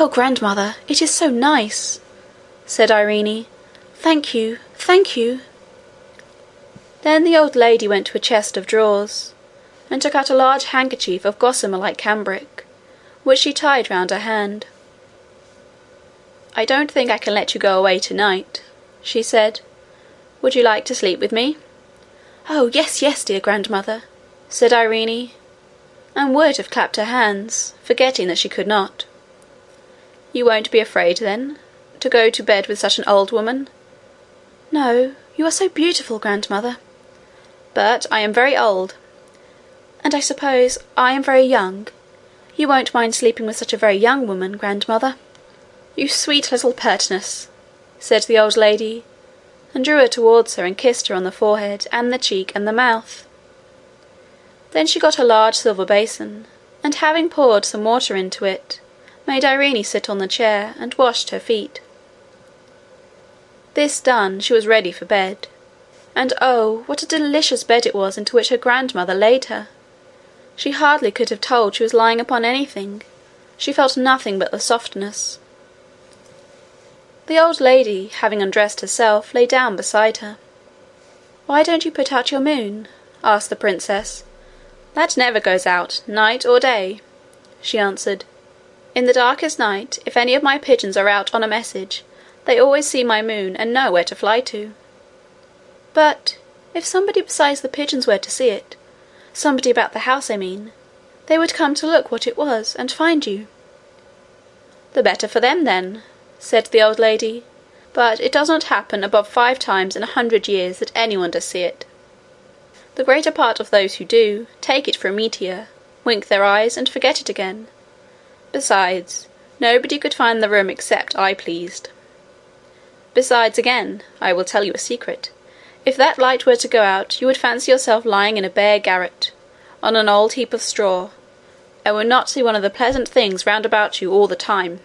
'Oh, grandmother, it is so nice!' said Irene. 'Thank you, thank you.' Then the old lady went to a chest of drawers, and took out a large handkerchief of gossamer like cambric, which she tied round her hand. 'I don't think I can let you go away tonight,' she said. 'Would you like to sleep with me?' 'Oh, yes, yes, dear grandmother!' said Irene, and would have clapped her hands, forgetting that she could not. 'You won't be afraid, then, to go to bed with such an old woman?' 'No. You are so beautiful, grandmother!' 'But I am very old.' 'And I suppose I am very young. You won't mind sleeping with such a very young woman, grandmother?' 'You sweet little pertness!' said the old lady, and drew her towards her and kissed her on the forehead and the cheek and the mouth. Then she got a large silver basin, and having poured some water into it, made Irene sit on the chair, and washed her feet. This done, she was ready for bed. And oh, what a delicious bed it was into which her grandmother laid her! She hardly could have told she was lying upon anything. She felt nothing but the softness. The old lady, having undressed herself, lay down beside her. 'Why don't you put out your moon?' asked the princess. 'That never goes out, night or day,' she answered. In the darkest night, if any of my pigeons are out on a message, they always see my moon and know where to fly to.' 'But if somebody besides the pigeons were to see it somebody about the house, I mean they would come to look what it was, and find you.' 'The better for them, then,' said the old lady. 'But it does not happen above five times in a hundred years that anyone does see it. The greater part of those who do, take it for a meteor, wink their eyes, and forget it again. Besides, nobody could find the room except I pleased. Besides, again, I will tell you a secret. If that light were to go out, you would fancy yourself lying in a bare garret, on an old heap of straw, and would not see one of the pleasant things round about you all the time.